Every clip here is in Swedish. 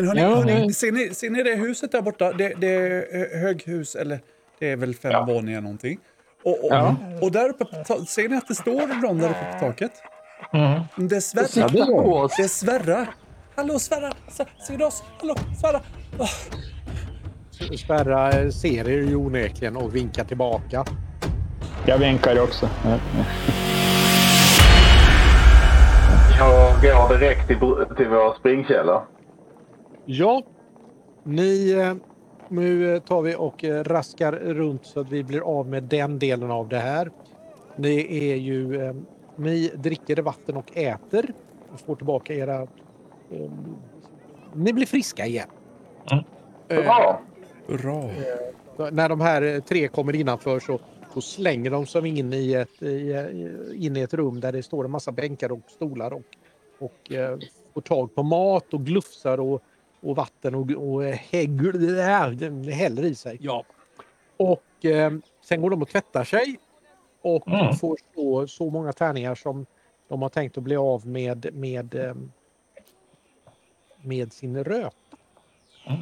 Men hörni, Ja, hörni ser, ni, ser ni det huset där borta? Det, det är eh, höghus, eller det är väl fem Ja. våningar någonting. Och, och, Ja. och där uppe, ser ni att det står någon där uppe på taket? Mm. Det är Sverre. Ja, det det. Är Sverra. Hallå Sverra! Ser du oss? Hallå Sverra! Åh, Sverra eh, ser er ju onekligen och vinkar tillbaka. Jag vinkar också. Ja. Jag går direkt till vår springkälla. Ja, ni... eh, Nu tar vi och eh, raskar runt så att vi blir av med den delen av det här. Ni är ju... eh, Ni dricker vatten och äter och får tillbaka era... Ni blir friska igen. Mm. Bra! Bra. Så När de här tre kommer innanför så, så slänger de sig in i, ett, i, in i ett rum där det står en massa bänkar och stolar och, och får tag på mat och glufsar och, och vatten och, och eh, hägg, häller i sig. Ja. Och eh, sen går de och tvättar sig och Mm. får så, så många tärningar som de har tänkt att bli av med med, eh, med sin röta. Mm.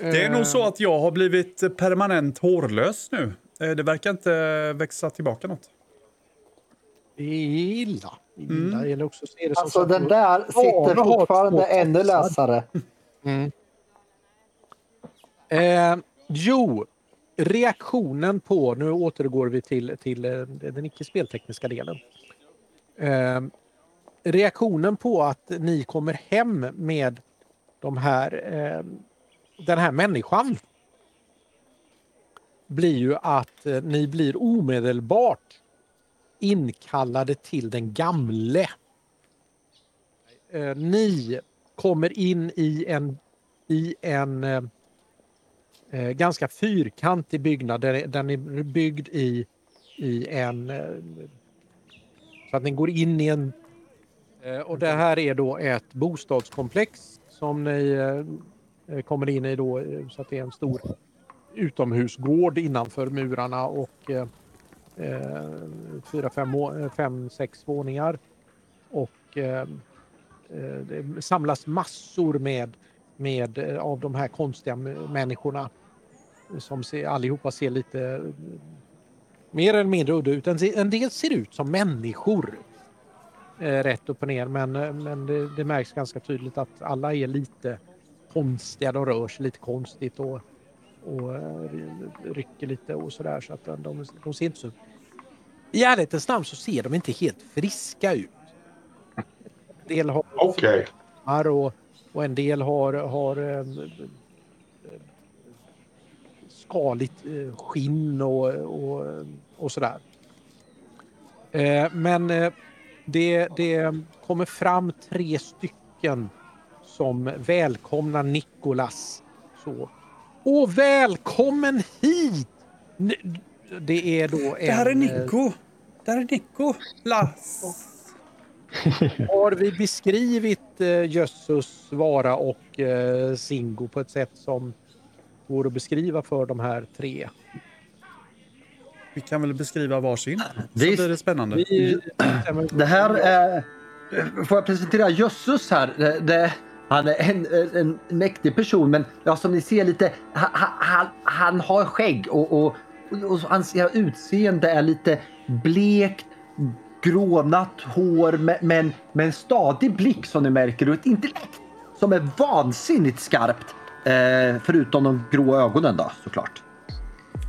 Det är Eh, nog så att jag har blivit permanent hårlös nu. Eh, Det verkar inte växa tillbaka något. Det är illa. Mm. Eller också så är det som Alltså den där sitter fortfarande ännu lösare. Mm. Eh, jo, reaktionen på... Nu återgår vi till, till eh, den icke speltekniska delen. Eh, reaktionen på att ni kommer hem med de här, eh, den här människan blir ju att eh, ni blir omedelbart inkallade till den gamle. Eh, ni kommer in i en, i en eh, eh ganska fyrkantig byggnad. Den är byggd i, i en... Eh, så att ni går in i en... Eh, och det här är då ett bostadskomplex som ni eh, eh kommer in i då. Eh, så att det är en stor utomhusgård innanför murarna och eh, Eh, fyra, fem, eh, fem, sex våningar. Och ehm, eh, det samlas massor med, med eh, av de här konstiga människorna som ser, allihopa ser lite mer eller mindre udda ut. En, del ser ut som människor eh, rätt upp och ner men, men det, det märks ganska tydligt att alla är lite konstiga. De rör sig lite konstigt och, och eh, rycker lite och sådär. Så att de, de ser inte så... I ärlighetens namn så ser de inte helt friska ut. En del har armar och, och en del har, har eh, skaligt eh, skinn och, och, och sådär. Eh, men eh, det, det kommer fram tre stycken som välkomnar Nikolas. Så. Och välkommen hit! Det är då en... Det här är eh, Nico. Det här är Nico. Lass. Har vi beskrivit eh, Jössus vara och eh, Singo på ett sätt som går att beskriva för de här tre? Vi kan väl beskriva varsin. Så Visst. blir det spännande. Vi, Det här är... Får jag presentera Jössus här? Det, det, han är en, en mäktig person men ja, som ni ser lite... Han, han, han har skägg och, och, och hans utseende är lite blekt, grånat hår men med en stadig blick som ni märker och ett intellekt som är vansinnigt skarpt. Eh, förutom de grå ögonen då såklart.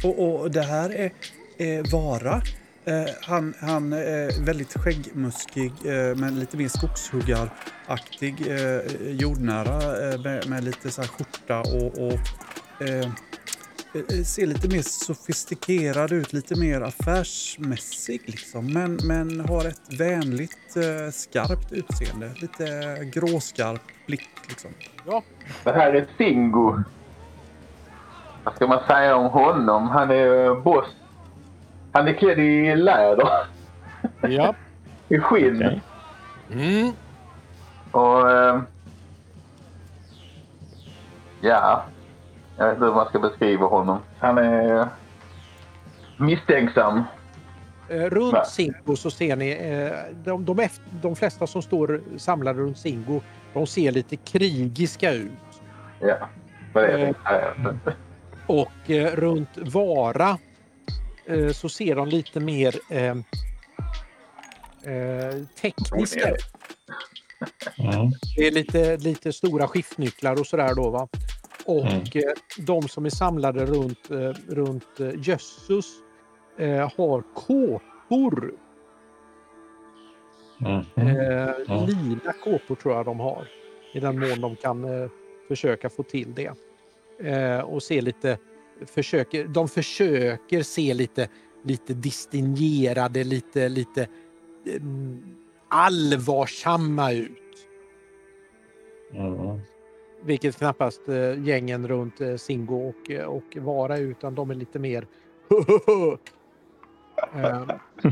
Och, och det här är, är Vara. Eh, han, han är väldigt skäggmuskig, eh, men lite mer skogshuggaraktig, eh, jordnära, eh, med, med lite så här skjorta och, och eh, eh, ser lite mer sofistikerad ut, lite mer affärsmässig liksom. Men, men har ett vänligt, eh, skarpt utseende. Lite gråskarp blick liksom. ja, Det här är Singo. Vad ska man säga om honom? Han är eh, boss. Han är klädd i läder. ja. I skinn. Okej. Mm. Och... Eh, ja. Jag vet inte hur man ska beskriva honom. Han är misstänksam. Eh, runt? Singo så ser ni, eh, de, de, eft- de flesta som står samlade runt Singo, de ser lite krigiska ut. Ja. Vad är Eh, det? Ja, Och eh, runt Vara eh, så ser de lite mer eh, eh, tekniska ut. Mm. Det är lite, lite stora skiftnycklar och sådär då va. Och Mm. eh, de som är samlade runt, eh, runt Jössus eh, har kåpor. Mm. Eh, Ja. Lila kåpor tror jag de har. I den mån de kan eh, försöka få till det. Eh, och se lite, försöker, de försöker se lite, lite distingerade, lite, lite mm, allvarsamma ut. Mm. Vilket knappast eh, gängen runt eh, Singo och, eh, och Vara utan de är lite mer eh,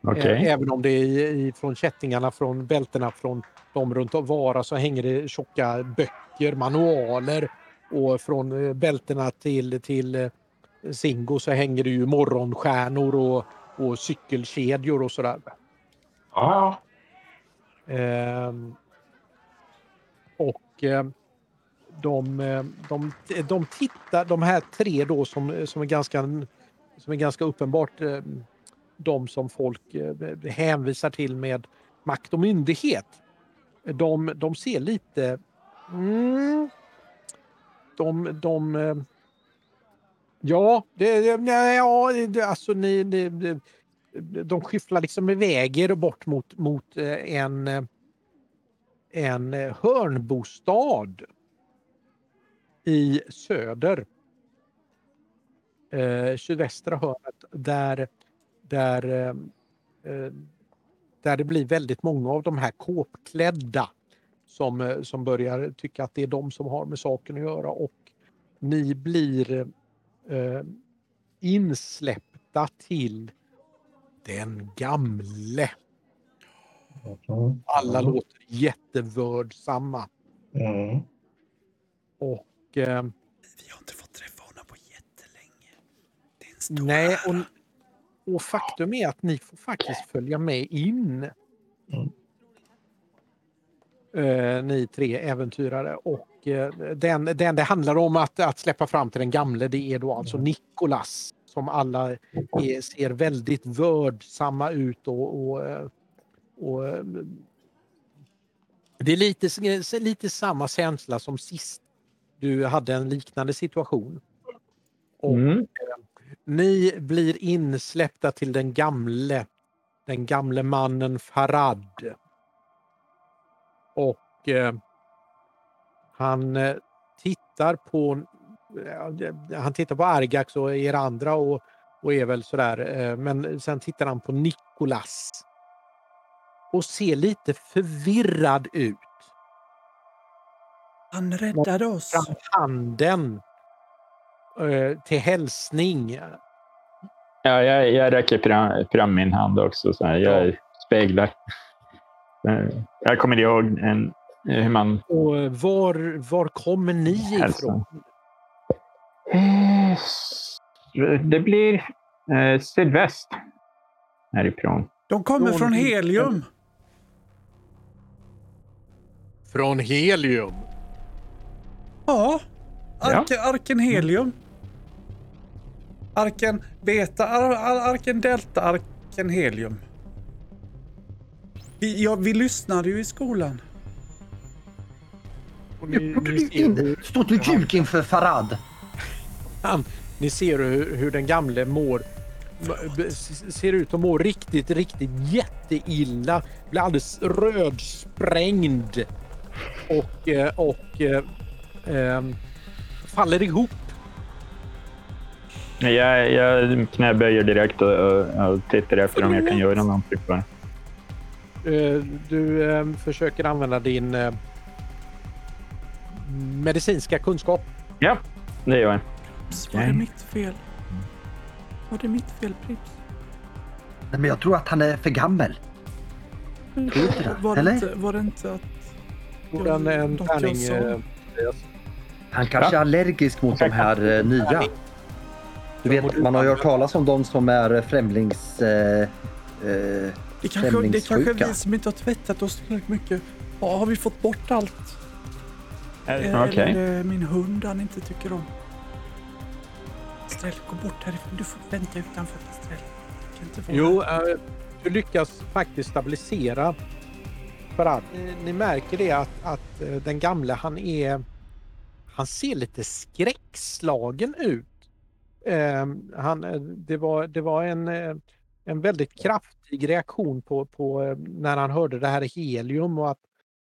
Okej. Eh, Även om det är i, från kättingarna, från bältena från de runt Vara så hänger det tjocka böcker, manualer och från eh, bältena till, till eh, Singo så hänger det ju morgonstjärnor och, och cykelkedjor och sådär. Ja. Ehm, och eh, de, eh, de, de tittar, de här tre då som, som, är, ganska, som är ganska uppenbart eh, de som folk eh, hänvisar till med makt och myndighet. De, de ser lite... Mm, de... de eh, ja, det, nej, ja det, alltså ni, ni, det- de skyfflar liksom iväg er bort mot, mot eh, en, eh, en hörnbostad i söder. Eh, sydvästra hörnet där, där, eh, där det blir väldigt många av de här kåpklädda som, eh, som börjar tycka att det är de som har med saken att göra och ni blir eh, insläppta till den gamle. Alla Mm. låter jättevördsamma. Mm. Och eh, Vi har inte fått träffa honom på jättelänge. Det är en stor nej, och, och faktum är att ni får faktiskt följa med in. Mm. Eh, ni tre äventyrare och eh, den, den det handlar om att, att släppa fram till den gamle det är då alltså Nikolas som alla är, ser väldigt vördsamma ut och, och, eh, och eh, det är lite, lite samma känsla som sist du hade en liknande situation. Och Mm. ni blir insläppta till den gamle, den gamle mannen Farad. Och eh, han eh, tittar på han tittar på Argax och er andra och, och är väl sådär. Eh, men sen tittar han på Nikolas. Och ser lite förvirrad ut. Han räddade oss. Fram handen eh, till hälsning. Ja, jag, jag räcker fram, fram min hand också. Så här. Jag speglar. Eh, Jag kommer ihåg en, hur man... Och var, var kommer ni Hälsa. ifrån? Eh, Det blir eh, sydväst härifrån. De kommer Från från helium. Från Helium. Ja. Arke, Arken helium. Arken beta, ar, ar, arken delta, arken helium. Vi, ja, vi lyssnade ju i skolan. Och ni, ni, ser In, hur, stå ljug inför Farad. han, ni ser hur, hur den gamle mår. Ser ut att må riktigt, riktigt jätteilla. Blir alldeles rödsprängd. Och, eh, och eh, ehm, faller ihop. Jag, jag knäböjer direkt och, och, och tittar efter om jag kan göra någonting för Du eh, försöker använda din eh, medicinska kunskap. Ja, det gör jag. Prips, var det mitt fel? Var det mitt fel, Prips? Nej, men jag tror att han är för gammal. Var det, Eller? inte, var det inte att... Får en, tärning. eh, Han kanske är allergisk mot de här eh, nya. Du vet, man har ju hört talas om de som är främlings... Eh, eh, Det kanske, det kanske är vi som inte har tvättat oss tillräckligt mycket. Ja, har vi fått bort allt? Eh, Okej. Eller min hund han inte tycker om. Estrell, gå bort härifrån. Du får vänta utanför Estrell. Jo, eh, du lyckas faktiskt stabilisera Farad. Ni, ni märker det att, att eh, den gamle han är... Han ser lite skräckslagen ut. Eh, han, eh, det, var, det var en, eh, en väldigt kraftig reaktion på, på eh, när han hörde det här helium och att,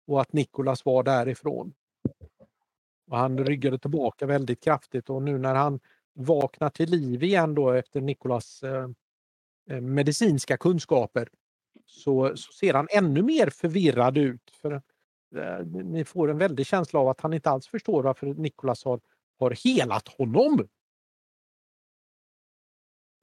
och att Nikolas var därifrån. Och han ryggade tillbaka väldigt kraftigt och nu när han vaknar till liv igen då efter Nikolas eh, eh, medicinska kunskaper så, så ser han ännu mer förvirrad ut. För, eh, ni får en väldig känsla av att han inte alls förstår varför Nikolas har, har helat honom.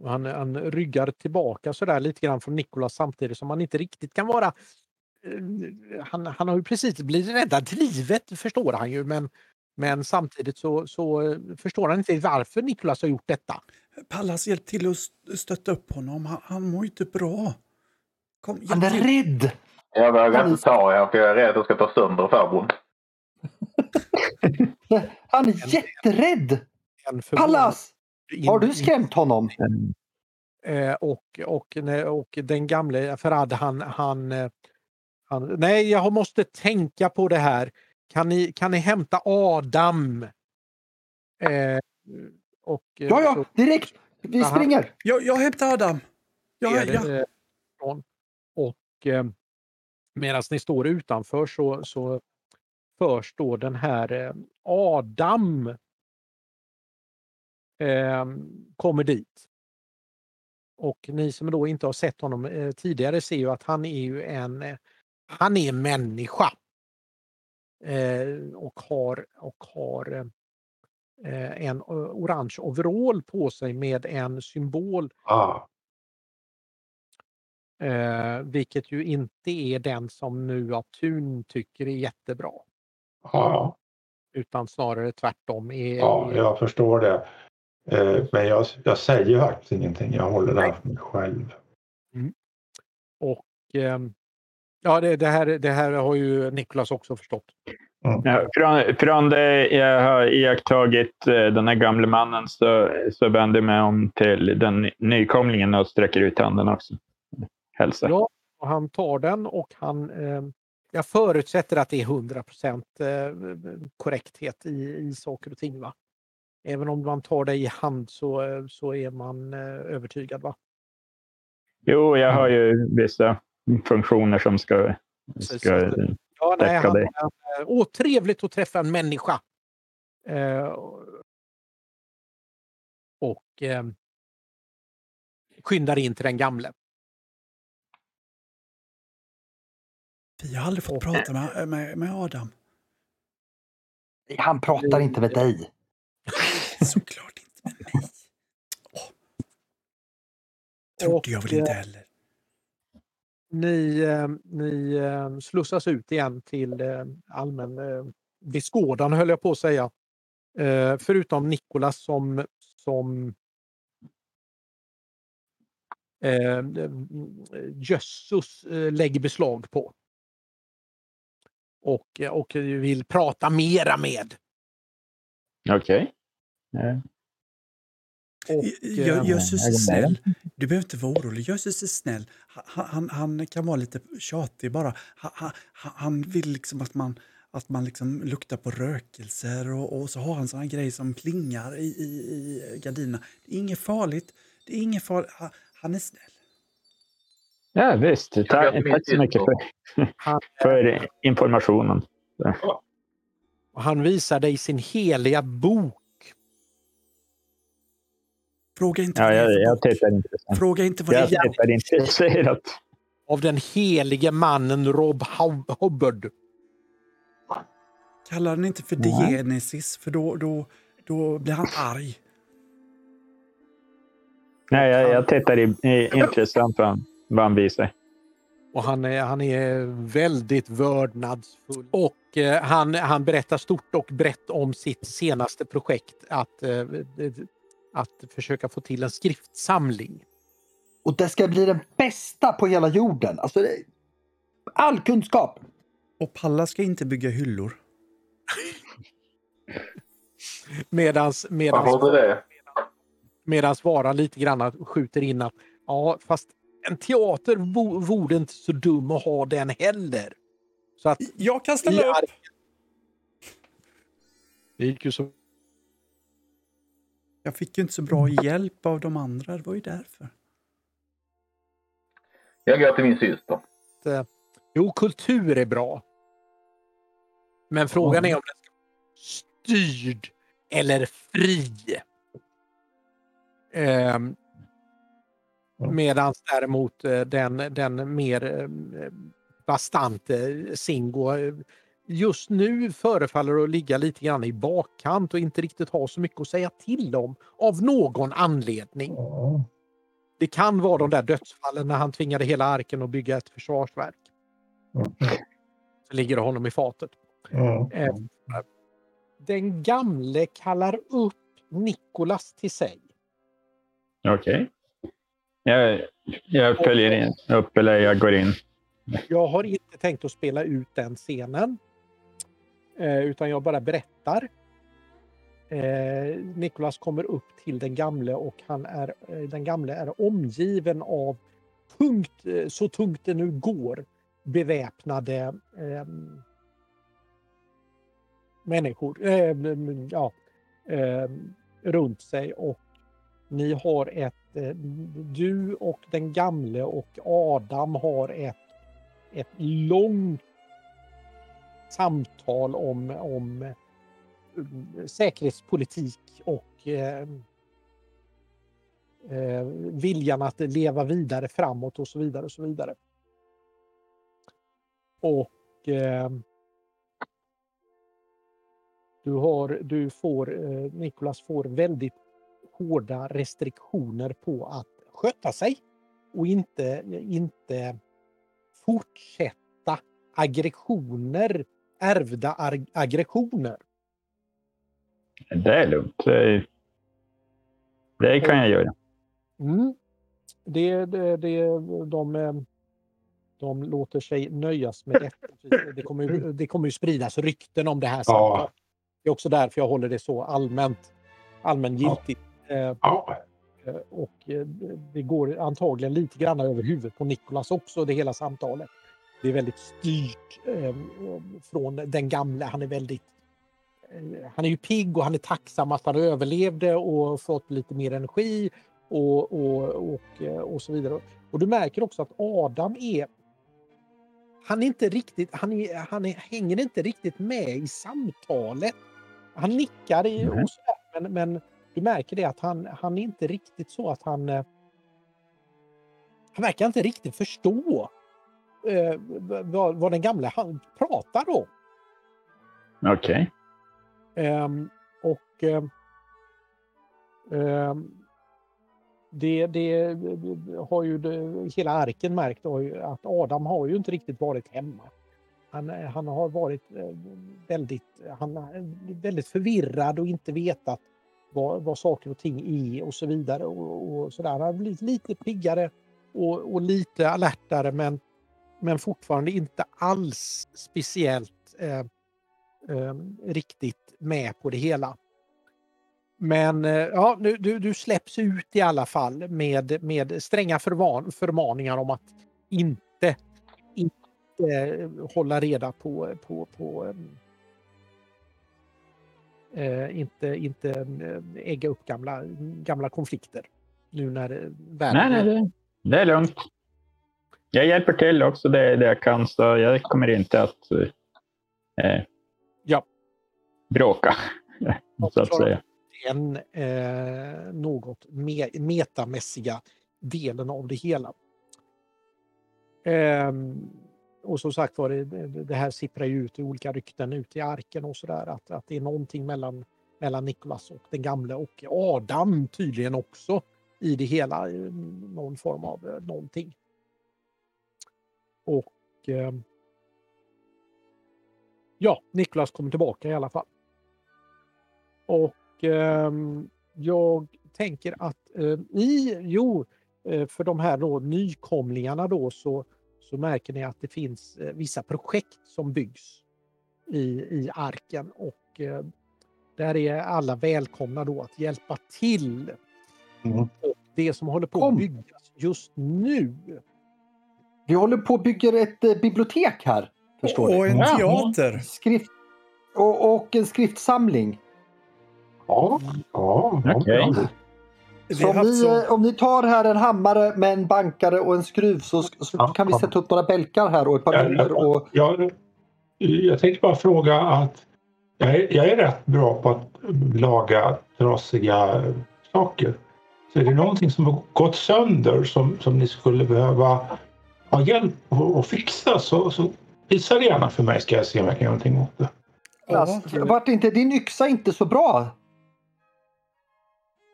Och Han, han ryggar tillbaka sådär lite grann från Nikolas samtidigt som han inte riktigt kan vara... eh, Han, han har ju precis blivit räddad till livet förstår han ju men, men samtidigt så, så eh, förstår han inte varför Nikolas har gjort detta. Pallas, hjälp till att st- stötta upp honom. Han, han mår ju inte bra. Kom, han är till. rädd! Jag vågar inte ta er för jag är rädd att jag ska ta sönder farbrorn. Han är jätterädd! Pallas! Har du skrämt honom? Eh, och, och, och den gamle Farad han, han, eh, han... Nej, jag måste tänka på det här. Kan ni, kan ni hämta Adam? Eh, och, eh, Ja, ja, så direkt! Vi Aha. springer! Jag, jag hämtar Adam. Ja, ja. Och eh, medan ni står utanför så, så förs då den här eh, Adam eh, kommer dit. Och ni som då inte har sett honom eh, tidigare ser ju att han är ju en eh, han är människa. Eh, och har, och har eh, en eh, orange overall på sig med en symbol Ah, vilket ju inte är den som nu Atun tycker är jättebra. ja, Utan snarare tvärtom. Är, ja, är, jag förstår det. Eh, men jag, jag säger faktiskt ingenting. Jag håller det här för mig själv. och, ehm, ja, det, det, här, det här har ju Niklas också förstått. Ja, från, från det jag har iakttagit eh, den här gamle mannen så, så vänder jag mig om till den nykomlingen och sträcker ut handen också. Hälsa. Ja, och han tar den och han... ehm, jag förutsätter att det är 100 eh, korrekthet i, i saker och ting. Va? Även om man tar det i hand så, eh, så är man eh, övertygad. Va? Jo, jag har ju vissa funktioner som ska... Ska Ja, nej, Täcka dig. han, eh, åh, trevligt att träffa en människa. Eh, och eh, skyndar in till den gamle. Vi har aldrig fått prata med, med, med Adam. Han pratar inte med dig. Såklart inte med mig. Åh. Trodde jag väl inte eh, heller. Ni, eh, ni eh, slussas ut igen till eh, allmän eh, beskådan höll jag på att säga. Eh, förutom Nikolas som, som eh, Jössus eh, lägger beslag på. Och, och vill prata mera med. Okej. Eh, Och, J- eh, Jösses är jag snäll. Du behöver inte vara orolig. Jösses är snäll. Han, han, han kan vara lite tjatig bara. Han, han, han vill liksom att man, att man liksom luktar på rökelser och, och så har han såna grejer som plingar i, i, i gardinerna. Det är inget farligt. Det är inget farligt. Han, han är snäll. Ja, visst. Jag Ta, tack så mycket för, för informationen. och han visar dig sin heliga bok. Fråga inte Ja, jag, jag tittar intresserat. Fråga inte vad Jag det är. tittar intresserat. av den helige mannen Rob Hub- Hubbard. Kalla den inte för Nej. Digenesis, för då, då, då blir han arg. Nej, jag, jag tittar i, i, intressant vad han, vad han visar. Och han är, han är väldigt vördnadsfull. Och eh, han, han berättar stort och brett om sitt senaste projekt. Att eh, att försöka få till en skriftsamling. Och det ska bli den bästa på hela jorden. Alltså, det- all kunskap. Och Palla ska inte bygga hyllor. Medans, medans, inte det? medans Vara lite grann skjuter in att ja, fast en teater vo- vore inte så dum att ha den heller. Så att Jag kan ställa upp! Det gick ju så Jag fick ju inte så bra hjälp av de andra, det var ju därför. Jag går till min syster. eh, Jo, kultur är bra. Men frågan är om den ska vara styrd eller fri. Ehm, Ja. Medan däremot eh, den, den mer eh, bastante Singo eh, just nu förefaller att ligga lite grann i bakkant och inte riktigt ha så mycket att säga till om av någon anledning. Ja. Det kan vara de där dödsfallen när han tvingade hela arken att bygga ett försvarsverk. Ja. Så ligger det honom i fatet. Ja. Eh, Den gamle kallar upp Nikolas till sig. Okej. Jag, jag följer in, upp eller jag går in. Jag har inte tänkt att spela ut den scenen. Eh, utan jag bara berättar. Eh, Nikolas kommer upp till den gamle och han är, eh, den gamle är omgiven av tungt, eh, så tungt det nu går beväpnade eh, människor eh, ja, eh, runt sig och ni har ett, du och den gamle och Adam har ett, ett långt samtal om, om eh, säkerhetspolitik och eh, eh, viljan att leva vidare framåt och så vidare och så vidare. Och eh, du, har, du får, eh, Nikolas får väldigt hårda restriktioner på att sköta sig och inte, inte fortsätta aggressioner, ärvda ag- aggressioner. Det är lugnt. Det, det kan jag göra. Mm. Det, det, det, de, eh, de låter sig nöjas med detta. Det kommer, ju, det kommer ju spridas rykten om det här samtalet. Det är också därför jag håller det så allmänt allmängiltigt. Eh, Ja. Eh, Och det går antagligen lite grann över huvudet på Nikolas också, det hela samtalet. Det är väldigt styrt eh, från den gamla. Han är väldigt... Eh, han är ju pigg och han är tacksam att han överlevde och fått lite mer energi och, och, och, eh, och så vidare. Och du märker också att Adam är... Han är inte riktigt... Han, är, han är, hänger inte riktigt med i samtalet. Han nickar i, och så där, men, men du märker det att han, han är inte riktigt så att han... eh, Han verkar inte riktigt förstå eh, vad, vad den gamla pratar om. Okej. Ehm, och ehm, ehm, det, det har ju det, hela arken märkt att Adam har ju inte riktigt varit hemma. Han, han har varit eh, väldigt, han väldigt förvirrad och inte vetat vad, vad saker och ting är och så vidare. Och, och så där. Han har blivit lite piggare och, och lite alertare men, men fortfarande inte alls speciellt eh, eh, riktigt med på det hela. Men eh, ja, nu, du, du släpps ut i alla fall med, med stränga förvan, förmaningar om att inte, inte eh, hålla reda på, på, på eh, inte, inte eh, ägga upp gamla, gamla konflikter. Nu när eh, världen Nej, nej, det, det är lugnt. Jag hjälper till också det, det jag kan, så jag kommer inte att eh, Ja. bråka, så att säga. den eh, något me metamässiga delen av det hela. Ehm, och som sagt var, det, det här sipprar ju ut i olika rykten ut i arken och sådär att, att det är någonting mellan, mellan Niklas och den gamle och Adam tydligen också i det hela. eh, Någon form av eh, någonting. Och ehm, ja, Niklas kommer tillbaka i alla fall. Och ehm, jag tänker att eh, i, jo, eh, för de här då, nykomlingarna då så, så märker ni att det finns eh, vissa projekt som byggs i, i arken och eh, där är alla välkomna då att hjälpa till. Mm. Och det som håller på att byggas just nu Vi håller på och bygger ett eh, bibliotek här. Förstår Och du? en Ja. teater. Skrift och, och en skriftsamling. Ja, ja. Vi Så om ni, så... eh, om ni tar här en hammare med en bankare och en skruv så, så Ja, kan vi sätta upp några bälkar här och ett par Ja, luckor ja. och Jag, jag tänkte bara fråga att jag är, jag är rätt bra på att laga trasiga saker. Så är det någonting som har gått sönder som, som ni skulle behöva ha hjälp att fixa så, så visa det gärna för mig ska jag se om jag kan göra någonting åt det. Ja, Alltså, vart inte din yxa inte så bra?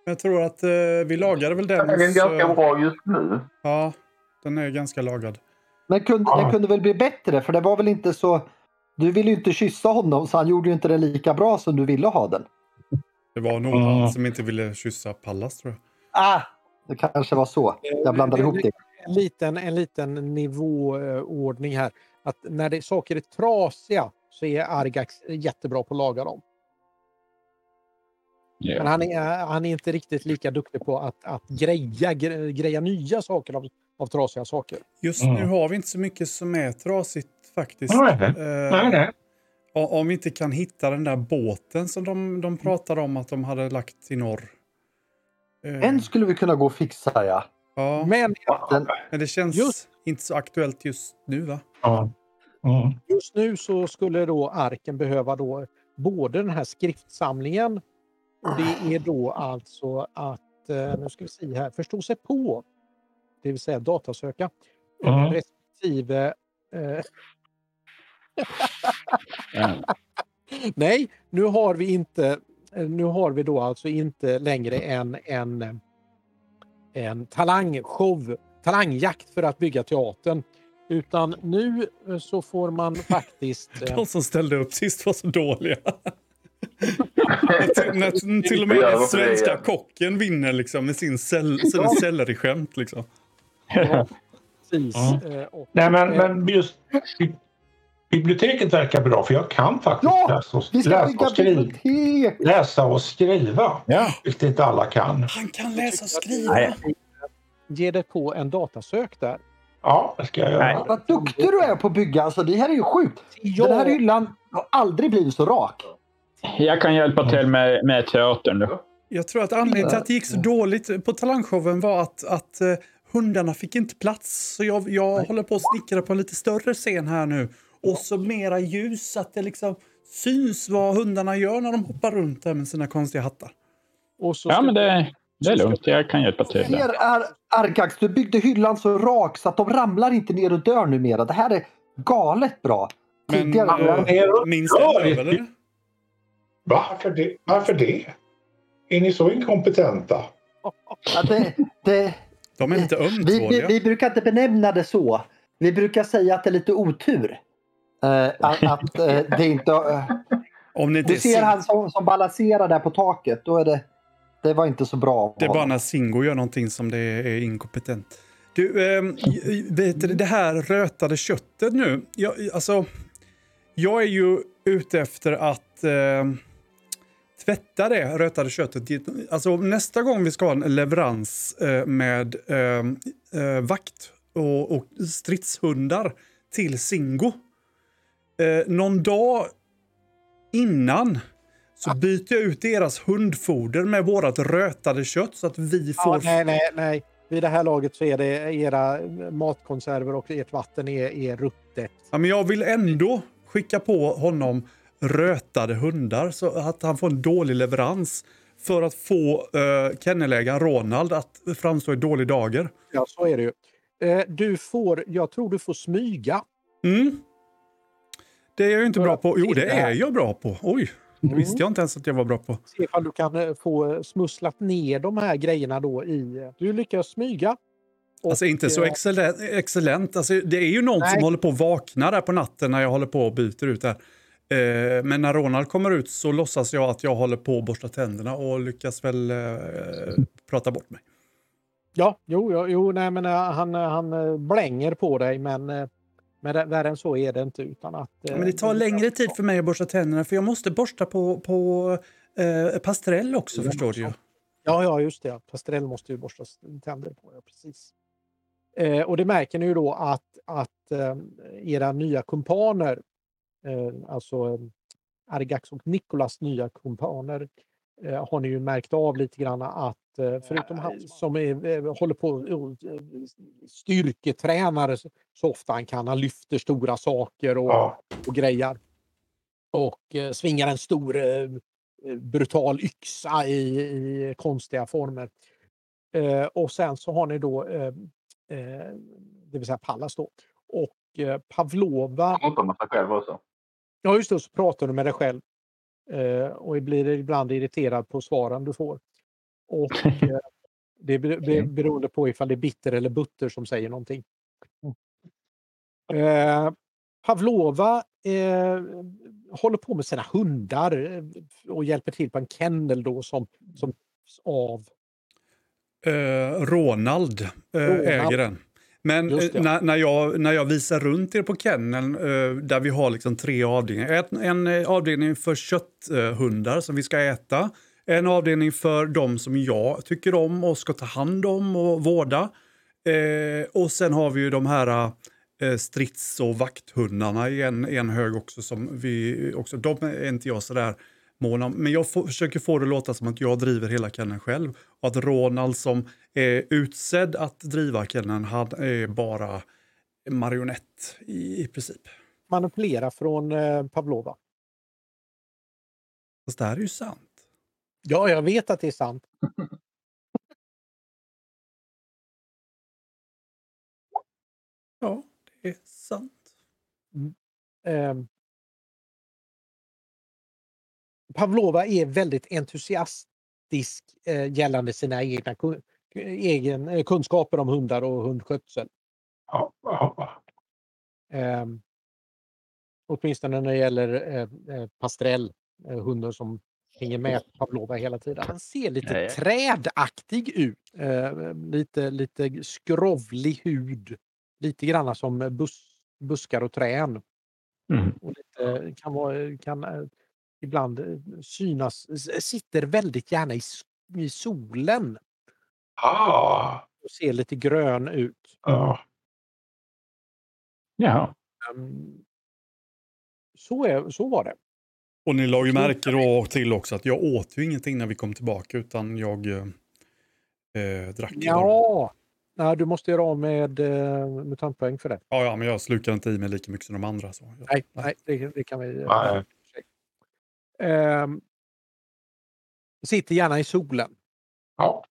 jag tror att eh, vi lagade väl den. Den är hos, ganska eh, bra just nu. Ja, den är ganska lagad. Men kunde, Ja. den kunde väl bli bättre för det var väl inte så... Du ville ju inte kyssa honom så han gjorde ju inte den lika bra som du ville ha den. Det var nog Mm. han som inte ville kyssa Pallas tror jag. Ah! Det kanske var så. Jag blandade ihop det. En liten, en liten nivåordning här. Att när det, saker är trasiga så är Argax jättebra på att laga dem. Men Ja. han är, han är inte riktigt lika duktig på att, att greja, gre- greja nya saker av, av trasiga saker. Just Mm. nu har vi inte så mycket som är trasigt faktiskt. Nej, Eh, nej, nej. o- Om vi inte kan hitta den där båten som de, de pratade om att de hade lagt i norr. Eh, Den skulle vi kunna gå och fixa ja. Ja, Men Den, men det känns Just- inte så aktuellt just nu va? Ja. Mm. just nu så skulle då arken behöva då både den här skriftsamlingen och det är då alltså att, eh, nu ska vi se här, förstå sig på, det vill säga datasöka, eh, Mm. respektive eh, Ja. Nej, nu har vi inte. Nu har vi då alltså inte längre en, en, en talangshow, talangjakt för att bygga teatern. Utan nu eh, så får man faktiskt... eh, De som ställde upp sist var så dåliga. när, till och med den svenska kocken vinner liksom med sin sell, sina selleriskämt. Liksom. precis, Mm. eh, och, Nej, men, men just biblioteket verkar bra för jag kan faktiskt Ja, läsa, och, vi ska läsa, och skriva, läsa och skriva. Ja. Vilket inte alla kan. Han kan läsa och skriva. Nej. Ge dig på en datasök där. Ja, det ska jag göra. Nej. Vad duktig du är på att bygga. Alltså, det här är ju sjukt. Den här hyllan har aldrig blivit så rak. Jag kan hjälpa till med, med teatern. Då. Jag tror att anledningen till att det gick så dåligt på talangshowen var att, att eh, hundarna fick inte plats. Så jag, jag håller på att snickra på en lite större scen här nu. Och så mera ljus så att det liksom syns vad hundarna gör när de hoppar runt där med sina konstiga hattar. Och så Ja, men det, det är lugnt. Jag kan hjälpa till. Där. Ar Argax, du byggde hyllan så rak så att de ramlar inte ner och dör numera. Det här är galet bra. Men Tidigare, eh, minns Ja, det eller? Varför det? Varför det? Är ni så inkompetenta? ja, det, det, De är lite vi, vi, ömtåliga. vi brukar inte benämna det så. Vi brukar säga att det är lite otur. Eh, att att eh, det inte... eh, Om ni inte du ser han som, som balanserar där på taket. Då är det... Det var inte så bra. Det är bara när Singo gör någonting som det är inkompetent. Du, ehm, vet du, det här rötade köttet nu. Jag, alltså, jag är ju ute efter att ehm, tvätta det rötade köttet. Alltså, nästa gång vi ska ha en leverans eh, med ehm, eh, vakt och, och stridshundar till Singo. Eh, någon dag innan så byter jag ut deras hundfoder med vårat rötade kött så att vi får... Ja, nej, nej, nej. Vid det här laget så är det era matkonserver och ert vatten är, är ruttet. Ja, men jag vill ändå skicka på honom rötade hundar så att han får en dålig leverans. För att få uh, kennelägaren Ronald att framstå i dålig dager. Ja, så är det ju. Eh, du får, jag tror du får smyga. Mm. Det är jag ju inte bra på. Jo, det är jag bra på. Oj, det Mm. visste jag inte ens att jag var bra på. Se ifall du kan eh, få eh, smusslat ner de här grejerna då i... eh, Du lyckas smyga. Och, Alltså inte så excellent. excellent. Alltså, det är ju någon Nej. som håller på att vakna där på natten när jag håller på och byter ut där. Eh, men när Ronald kommer ut så låtsas jag att jag håller på att borsta tänderna och lyckas väl eh, prata bort mig. Ja, jo, jo, jo nej, men han, han blänger på dig men, men det- värre än så är det inte. Utan att, eh, Men det tar längre tid för mig att borsta tänderna för jag måste borsta på, på eh, pastrell också förstår du ju. Ja, ja, just det. Pastrell måste ju borstas tänder på. Ja, precis. Eh, och det märker ni ju då att, att eh, era nya kumpaner, eh, alltså eh, Argax och Nikolas nya kumpaner, eh, har ni ju märkt av lite grann att eh, förutom han som är, eh, håller på och eh, styrketränar så, ofta han kan, han lyfter stora saker och, Ja. och grejar. Och eh, svingar en stor eh, eh, brutal yxa i, i konstiga former. Eh, och sen så har ni då, eh, eh, det vill säga Pallas då, och eh, Pavlova. Pratar man sig själv också. Ja just det, så pratar du med dig själv. Eh, och blir ibland irriterad på svaren du får. Och eh, det är be- be- beroende på ifall det är bitter eller butter som säger någonting. Eh, Pavlova eh, håller på med sina hundar eh, och hjälper till på en kennel då som, som av. Eh, Ronald, eh, Ronald. äger den. Men eh, när, när, jag, när jag visar runt er på kenneln eh, där vi har liksom tre avdelningar. Ett, en eh, avdelning för kötthundar som vi ska äta. En avdelning för de som jag tycker om och ska ta hand om och vårda. Eh, och sen har vi ju de här eh, strids och vakthundarna i en, en hög också. Som vi också, de är inte jag sådär mån om. Men jag får, försöker få det att låta som att jag driver hela kenneln själv. Och att Ronald som är utsedd att driva kenneln, han är bara marionett i, i princip. manipulera från eh, Pavlova. Fast det här är ju sant. Ja, jag vet att det är sant. Ja, det är sant. Ehm. Pavlova är väldigt entusiastisk eh, gällande sina egna ku- egen, eh, kunskaper om hundar och hundskötsel. Ja, ja. Ehm, åtminstone när det gäller eh, eh, Pastrell, eh, hunden som hänger med Pavlova hela tiden. Han ser lite ja. trädaktig ut. Eh, lite, lite skrovlig hud. Lite grann som bus, buskar och träd. Mm. Och lite, kan vara, kan eh, ibland eh, synas, s- sitter väldigt gärna i, i solen Ah, och ser lite grön ut. ja. Jaha. Ehm, Så, är, så var det. Och ni la ju märke då till också att jag åt ju ingenting när vi kom tillbaka utan jag eh, eh, drack. Ja, Nej, du måste göra av med eh, mutantpoäng för det. Ja, ja, men jag slukar inte i mig lika mycket som de andra. Så. Ja. Nej, nej det, det kan vi... Nej. Ehm, sitter gärna i solen. ja.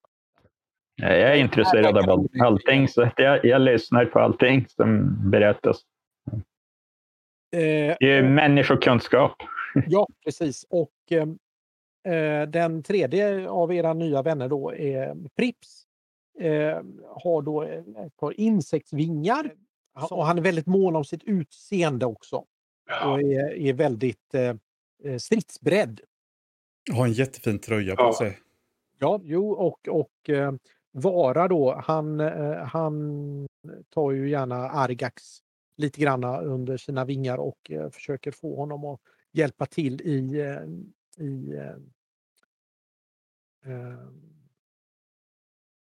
Ja, Jag är intresserad av all- allting, så jag, jag lyssnar på allting som berättas. Eh, Det är människokunskap. Ja, precis. Och ehm, eh, den tredje av era nya vänner då är Prips. Eh, har då ett par insektsvingar. Och han är väldigt mån om sitt utseende också. Och är, är väldigt eh, eh, stridsberedd. Jag har en jättefin tröja på Ja. sig. Ja, jo, och, och eh, Vara då, han, eh, han tar ju gärna Argax lite granna under sina vingar och eh, försöker få honom att hjälpa till i, eh, i eh, eh,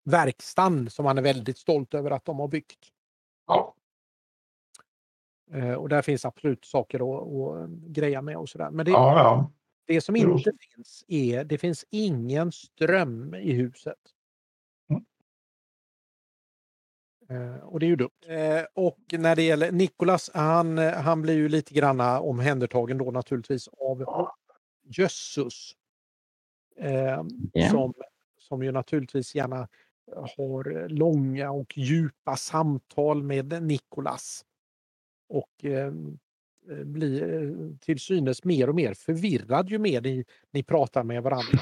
verkstaden som han är väldigt stolt över att de har byggt. ja. Eh, och där finns absolut saker att, att greja med och sådär. Men det, ja, ja. det som Jo. inte finns är, det finns ingen ström i huset. Mm. Eh, och det är ju dumt. Eh, och när det gäller Nikolas, han, han blir ju lite granna omhändertagen då naturligtvis av Jössus. Ja. som, som ju naturligtvis gärna har långa och djupa samtal med Nikolas. Och eh, blir eh, till synes mer och mer förvirrad ju mer ni, ni pratar med varandra.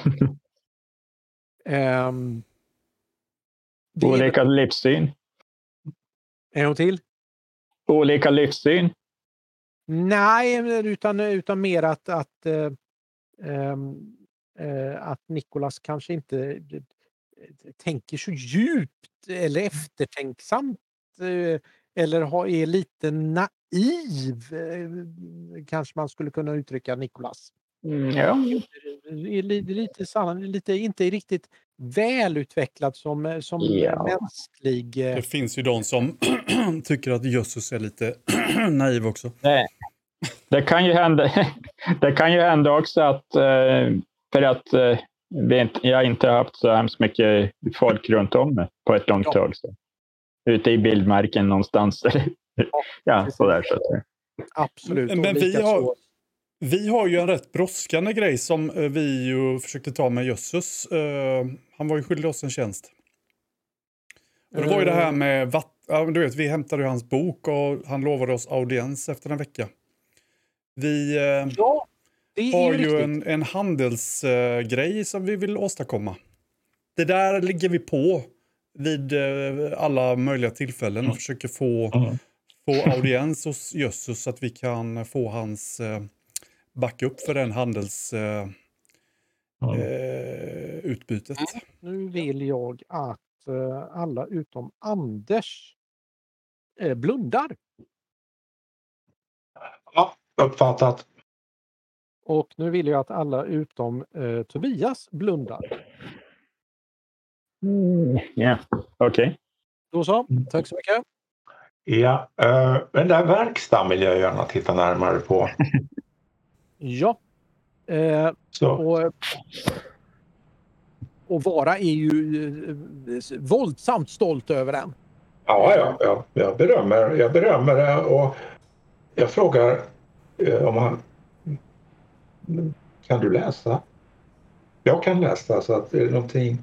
Ehm, det är Olika livssyn. En gång till. Olika livssyn. Nej, utan, utan mer att, att, eh, ehm, eh, att Nikolas kanske inte eh, tänker så djupt eller eftertänksamt eh, eller är lite naiv, eh, kanske man skulle kunna uttrycka Nikolas. Mm, ja. Lite, sann- lite inte riktigt välutvecklad som, som Ja. mänsklig. eh, Det finns ju de som tycker att Jösses är lite naiv också. Det, det, kan ju hända, det kan ju hända också att, eh, för att eh, vi inte, jag inte har haft så hemskt mycket folk runt om mig på ett långt Ja. tag. Så. Ute i bildmarken någonstans. ja, sådär. Så. Absolut. Men vi har, vi har ju en rätt brådskande grej som eh, vi ju försökte ta med Jösses. Eh, han var ju skyldig oss en tjänst. Och det var ju det här med vatt... Ja, du vet, vi hämtade ju hans bok och han lovade oss audiens efter en vecka. Vi eh, Ja, det är har ju ju riktigt. en, en handelsgrej som vi vill åstadkomma. Det där ligger vi på vid eh, alla möjliga tillfällen och försöker få, Mm. få audiens hos Jössus så att vi kan få hans eh, backup för den handels... Eh, Mm. eh, utbytet. Nu vill jag att eh, alla utom Anders eh, blundar. Ja, uppfattat. Och nu vill jag att alla utom eh, Tobias blundar. Ja, okej. Då så. Tack så mycket. Ja, eh, den där verkstaden vill jag gärna titta närmare på. Ja. Eh, Så, och, och Vara är ju eh, våldsamt stolt över den. ja, ja, ja, jag berömmer, jag berömmer det och jag frågar eh, om han... Kan du läsa? Jag kan läsa, så att är det någonting...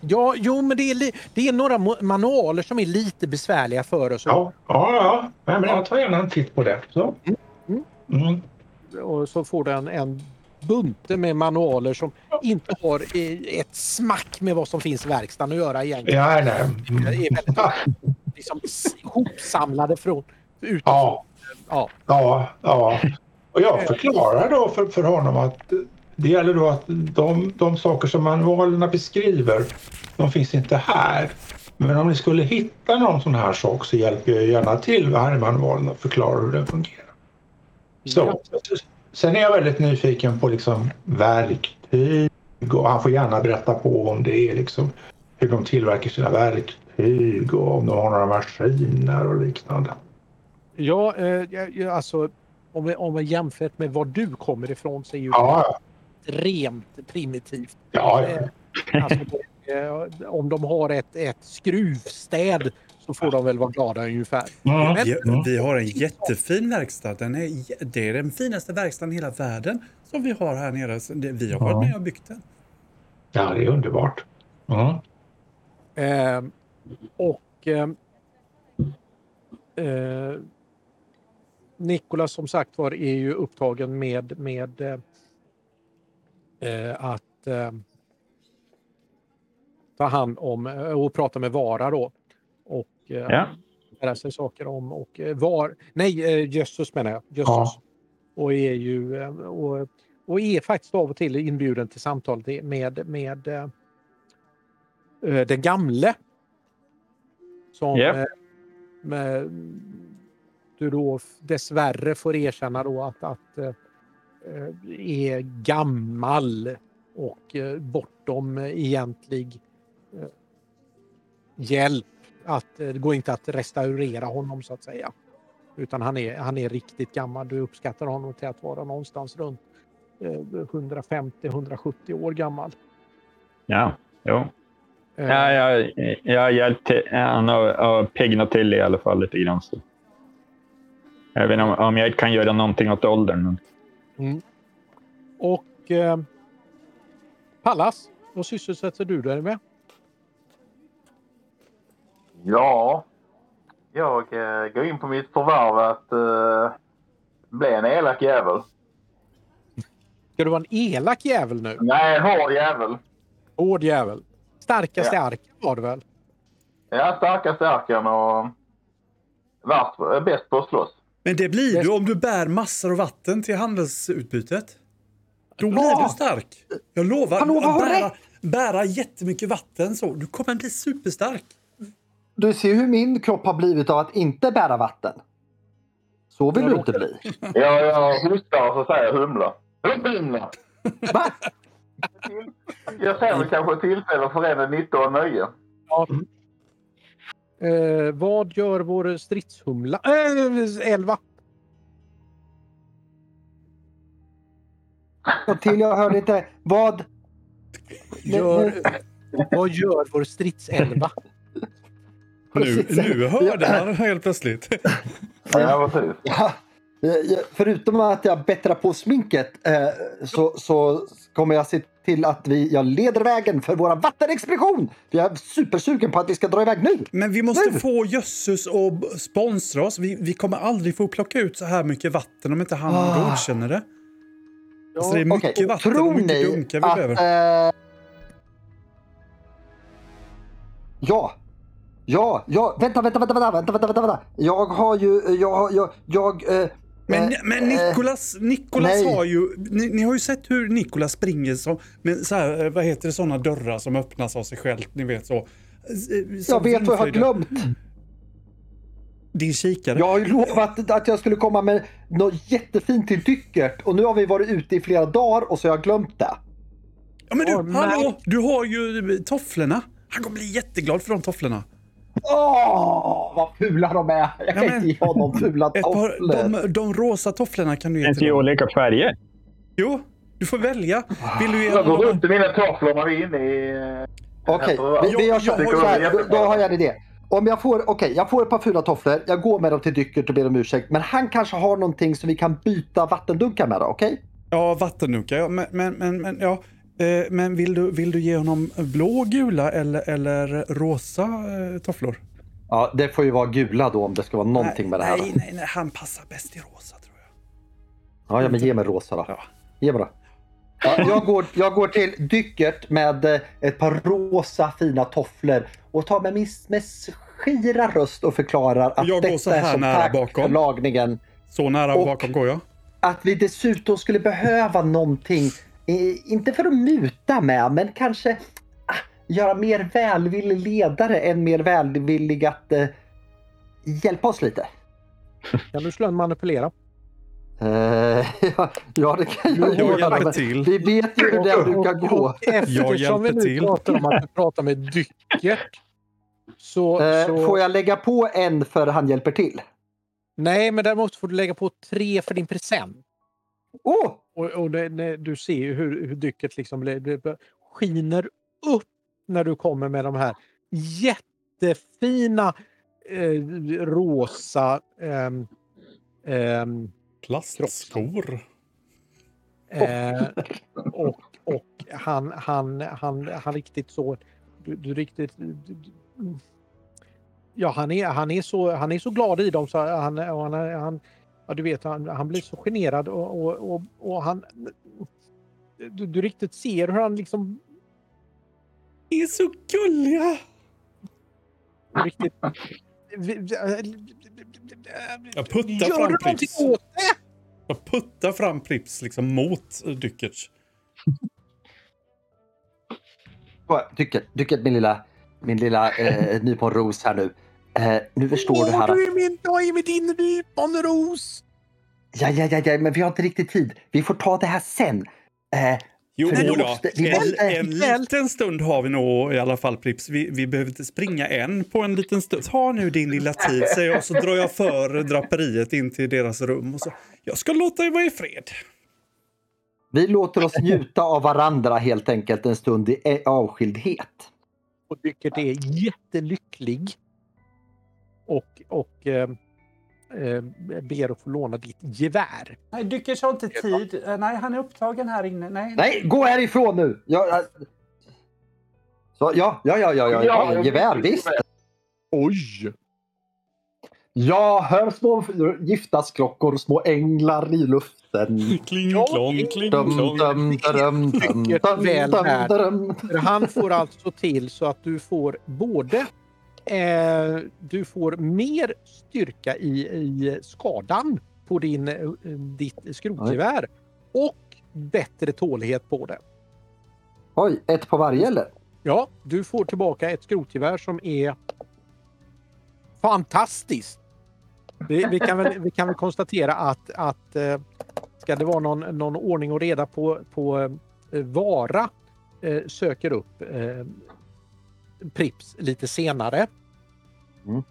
Ja, jo, men det är, det är några manualer som är lite besvärliga för oss. Ja, ja, ja. Nej, men jag tar gärna en titt på det. Så. Mm. Mm. Och så får du en, bunte med manualer som inte har eh, ett smack med vad som finns i verkstaden att göra egentligen. Ja, nej. Det Mm. är väldigt liksom, s- hopsamlade från utifrån. Ja, Ja. ja, ja. Och jag förklarar då för, för honom att det gäller då att de, de saker som manualerna beskriver, de finns inte här. Men om ni skulle hitta någon sån här sak så hjälper jag gärna till här i manualen och förklarar hur den fungerar. Så. Sen är jag väldigt nyfiken på liksom verktyg och han får gärna berätta på om det är liksom hur de tillverkar sina verktyg och om de har några maskiner och liknande. Ja, eh, alltså om vi, om vi jämfört med var du kommer ifrån så är ju Ja, extremt primitivt. ja, ja. Eh, Alltså, eh, om de har ett, ett skruvstäd så får de väl vara glada ungefär. Mm. Men- Ja, vi har en jättefin verkstad. Den är, det är den finaste verkstaden i hela världen som vi har här nere. Vi har varit Ja. med och byggt den. Ja, det är underbart. Mm. Eh, och eh, eh, Nikolas som sagt var är ju upptagen med, med eh, att eh, ta hand om eh, och prata med Vara då. Och eh, Ja. lära sig saker om och eh, var, nej, eh, Jössus menar jag. Jössus. Ja. Och är ju eh, och, och är faktiskt av och till inbjuden till samtal med, med eh, eh, den gamle. Som eh, med, du då dessvärre får erkänna då att, att eh, eh, är gammal och eh, bortom eh, egentlig eh, hjälp. Att, eh, det går inte att restaurera honom så att säga. Utan han är, han är riktigt gammal. Du uppskattar honom till att vara någonstans runt eh, 150-170 år gammal. Ja, jo. Eh, Ja, jag, jag har hjälpt till, han har, har piggnat till i alla fall lite grann. Så. Jag vet inte om, om jag kan göra någonting åt åldern. Mm. Och eh, Pallas, vad sysselsätter du dig med? Ja, jag eh, går in på mitt förvärv att eh, bli en elak jävel. Ska du vara en elak jävel nu? Nej, en hård jävel. Hård jävel. Starkaste Ja. arken var det väl? Jag är starkast i arken och eh, bäst på att slåss. Men det blir Näst- du om du bär massor av vatten till handelsutbytet. Då blir Ja. du stark. Jag lovar. Att har bära, rätt? bära jättemycket vatten så. Du kommer bli superstark. Du ser hur min kropp har blivit av att inte bära vatten. Så vill Jag du inte bli. Ja, jag hostar och så säger jag humla. Humla! Va? Jag ser väl kanske tillfälle förena nytta och nöje. Eh, vad gör vår stridshumla? Eh, elva. Och till jag hörde inte. Vad? Gör, vad gör vår stridselva? Nu, nu hörde han helt plötsligt. Ja, precis. Eh, förutom att jag bättrar på sminket eh, så, så, kommer jag se till att vi, jag leder vägen för vår vattenexpedition. Jag är supersugen på att vi ska dra iväg nu. Men vi måste nu. få Jösses att sponsra oss. Vi, vi, kommer aldrig få plocka ut så här mycket vatten om inte han ah. godkänner det. Ja, alltså det är mycket okay. vatten Tror och mycket dunkar vi att, behöver. Eh... Ja, Ja, ja, vänta, vänta, vänta, vänta, vänta, vänta, vänta. Jag har ju, jag, jag, jag, eh, men, eh, men eh, Nikolas, Nikolas har ju... Ni, ni har ju sett hur Nikolas springer som, med så här, eh, vad heter det, sådana dörrar som öppnas av sig självt. Ni vet så. Som jag vet vad jag har glömt. Din kikare. Jag har ju lovat att jag skulle komma med något jättefint till Dyckert och nu har vi varit ute i flera dagar och så har jag glömt det. Ja, men du, nej. hallå! Du har ju tofflorna. Han kommer bli jätteglad för de tofflorna. Åh, vad fula de är! Jag kan Ja, men- inte ge honom fula Ett par, tofflor. de, de rosa tofflorna kan du ge Finns till honom. olika färger. Jo, du får välja. Vill du ge Jag går runt i mina tofflor när vi är inne i... Okej, på- vi, gör Jag- så, jag så har- här, då, då har jag en idé. Om jag får, okej, jag får ett par fula tofflor, jag går med dem till Dyckert och ber om ursäkt. Men han kanske har någonting som vi kan byta vattendunkar med då, okej? Ja, vattendunkar. Ja, men, men, men, men, ja. Eh, men vill, du, vill du ge honom blå, gula eller, eller rosa eh, tofflor? Ja, det får ju vara gula då om det ska vara någonting med det här. Nej, nej, nej. Han passar bäst i rosa tror jag. Ja, ja men ge mig rosa då. Ja. Ge mig då. Ja, jag, går, jag går till Dyckert med eh, ett par rosa fina tofflor och tar med min med skira röst och förklarar att Jag går detta så är som nära tack bakom. för lagningen. Så nära Och- bakom går jag. Att vi dessutom skulle behöva någonting, inte för att muta med, men kanske ah, göra mer välvillig ledare än mer välvillig att eh, hjälpa oss lite. Kan du slå en manipulera? Eh, ja, ja, det kan jag, Jag göra, hjälper men till. Vi vet ju hur det brukar gå. Och eftersom vi hjälper nu till. pratar om att du pratar med Dyckert. Så, Eh, så... Får jag lägga på en för han hjälper till? Nej, men däremot får du lägga på tre för din present. Åh! Och, och det, du ser ju hur, hur Dyckert liksom blir, blir, skiner upp när du kommer med de här jättefina eh, rosa ehm, ehm, Plastskor. Eh, och och han, han, han, han riktigt så... Du, du riktigt... Du, du, ja, han är, han, är så, han är så glad i dem så han, han, han, ja, du vet, han, han blir så generad och, och, och, och han... Du, du riktigt ser hur han liksom Ni är så gulliga! riktigt... Jag puttar Gör fram Prips. åt det? Jag puttar fram Prips liksom mot Dyckerts. Dyckert, Dyckert min lilla, min lilla eh, nyponros här nu. Eh, nu förstår du här att... du är min, jag är med din nyponros! Ja, ja, ja, ja, men vi har inte riktigt tid. Vi får ta det här sen. Eh, Jo då, måste- vi en, måste- en liten stund har vi nog i alla fall Prips. Vi, vi behöver inte springa än på en liten stund. Ta nu din lilla tid säger jag så drar jag för draperiet in till deras rum. Och så, jag ska låta er vara i fred. vi låter oss njuta av varandra helt enkelt en stund i eh, avskildhet. och Dyckert är jättelycklig. Och, och eh, eh, ber att få låna ditt gevär. Nej, Dyckers har inte tid. Eh, Nej, han är upptagen här inne. Nej, Nej, gå härifrån nu! Jag, jag... Så, ja, ja, ja, ja, ja, ja, gevär, visst. Oj! Jag hör små giftasklockor, små änglar i luften. Kling, klong, kling, klong. han får alltså till så att du får både eh, du får mer styrka i, i skadan på din, eh, ditt skrotgevär och bättre tålighet på det. Oj, ett på varje eller? Ja, du får tillbaka ett skrotgevär som är fantastiskt. Vi, vi, kan, väl, vi kan väl konstatera att, att eh, ska det vara någon, någon ordning och reda på, på Vara söker upp Prips lite senare. Mm.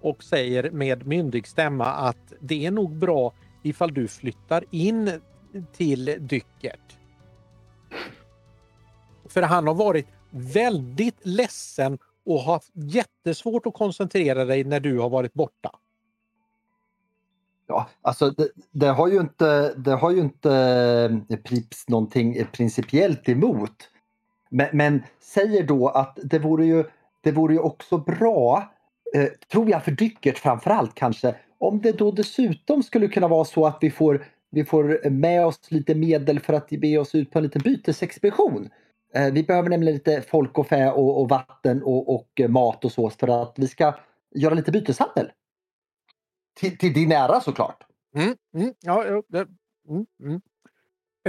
Och säger med myndig stämma att det är nog bra ifall du flyttar in till Dyckert. För han har varit väldigt ledsen och haft jättesvårt att koncentrera dig när du har varit borta. Ja, alltså det, det, har ju inte, det har ju inte eh, Prips någonting principiellt emot. Men, men säger då att det vore ju, det vore ju också bra, eh, tror jag för Dyckert framförallt kanske, om det då dessutom skulle kunna vara så att vi får, vi får med oss lite medel för att be oss ut på en liten bytesexpedition. Eh, vi behöver nämligen lite folk och fä och, och vatten och, och eh, mat och så för att vi ska göra lite byteshandel. Till, till din ära såklart. Mm, mm, ja, ja, det- mm, mm.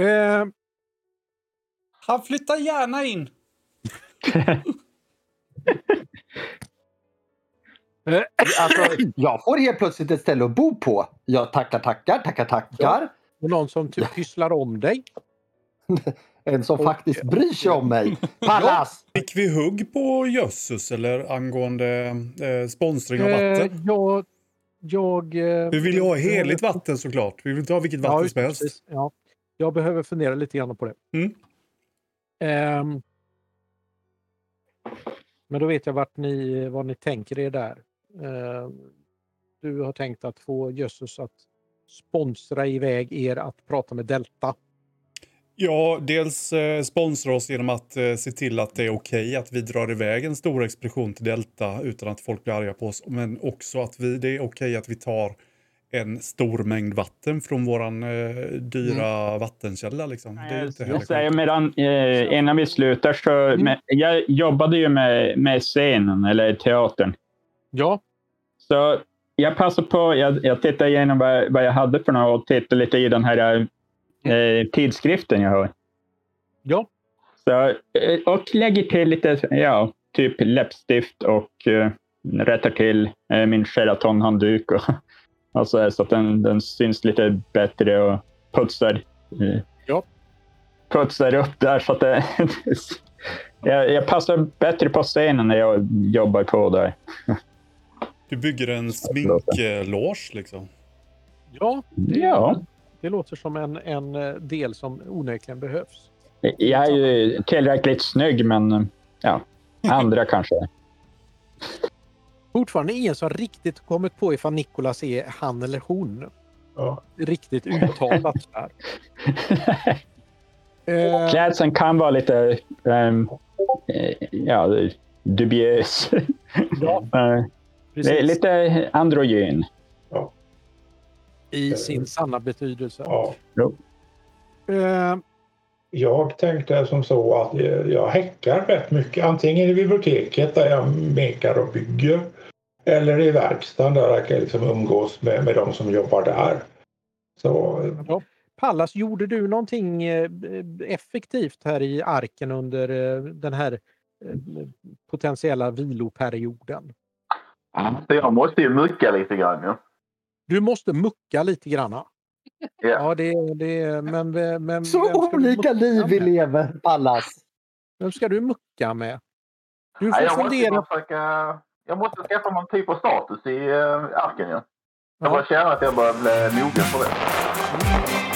Eh, han flyttar gärna in. Alltså, jag får helt plötsligt ett ställe att bo på. Jag tackar, tackar, tackar, tackar. och någon som typ pysslar om dig. En som Och- faktiskt bryr sig om mig. Pallas! Fick vi hugg på Jösses eller angående eh, sponsring av Eh, vatten? jag... jag eh, Vi vill ju ha heligt vatten såklart. Vi vill inte ha vilket vatten Ja, som helst. precis. Ja. Jag behöver fundera lite grann på det. Mm. Um, men då vet jag vart ni, vad ni tänker er där. Um, du har tänkt att få Jösses att sponsra iväg er att prata med Delta. Ja, dels eh, sponsra oss genom att eh, se till att det är okej att vi drar iväg en stor expedition till Delta utan att folk blir arga på oss. Men också att vi, det är okej att vi tar en stor mängd vatten från våran eh, dyra vattenkälla. Liksom. Det är inte heller Jag säger medan, eh, innan vi slutar så, men, jag jobbade ju med, med scenen, eller teatern. Ja, Så jag passade på, jag, jag tittade igenom vad, vad jag hade för något och tittade lite i den här eh, tidskriften jag har. ja. Så, eh, och lägger till lite, ja, typ läppstift och eh, rättar till eh, min Sheraton-handduk. Och, och så, att den, den syns lite bättre och putsar, eh, Ja. putsar upp där. Så att det, jag, jag passar bättre på scenen när jag jobbar på där. Du bygger en sminkloge liksom. Ja, det, Ja. det låter som en, en eh, del som onekligen behövs. Jag är ju tillräckligt snygg, men eh, ja, andra kanske. Fortfarande ingen som riktigt kommit på ifall Nikolas är han eller hon. Ja. Riktigt uttalat här. Eh, Klädseln kan vara lite eh, ja, dubiös. ja, Eh, det är lite androgyn. I sin sanna betydelse. Ja. Eh, Jag tänkte som så att jag jag häckar rätt mycket. Antingen i biblioteket där jag mekar och bygger. Eller i verkstaden där jag kan liksom umgås med, med de som jobbar där. Så Pallas, gjorde du någonting eh, effektivt här i arken under eh, den här eh, potentiella viloperioden? Så jag måste ju mucka lite grann ju. Du måste mucka lite granna. Ja. Ja, det, det men, men Så ska du olika mucka liv vi med? lever, Pallas. Vem ska du mucka med? Du Nej, får jag, måste fundera. försöka, jag måste skaffa någon typ av status i uh, arken ju. Jag Ja. bara känner att jag börjar bli mogen för det.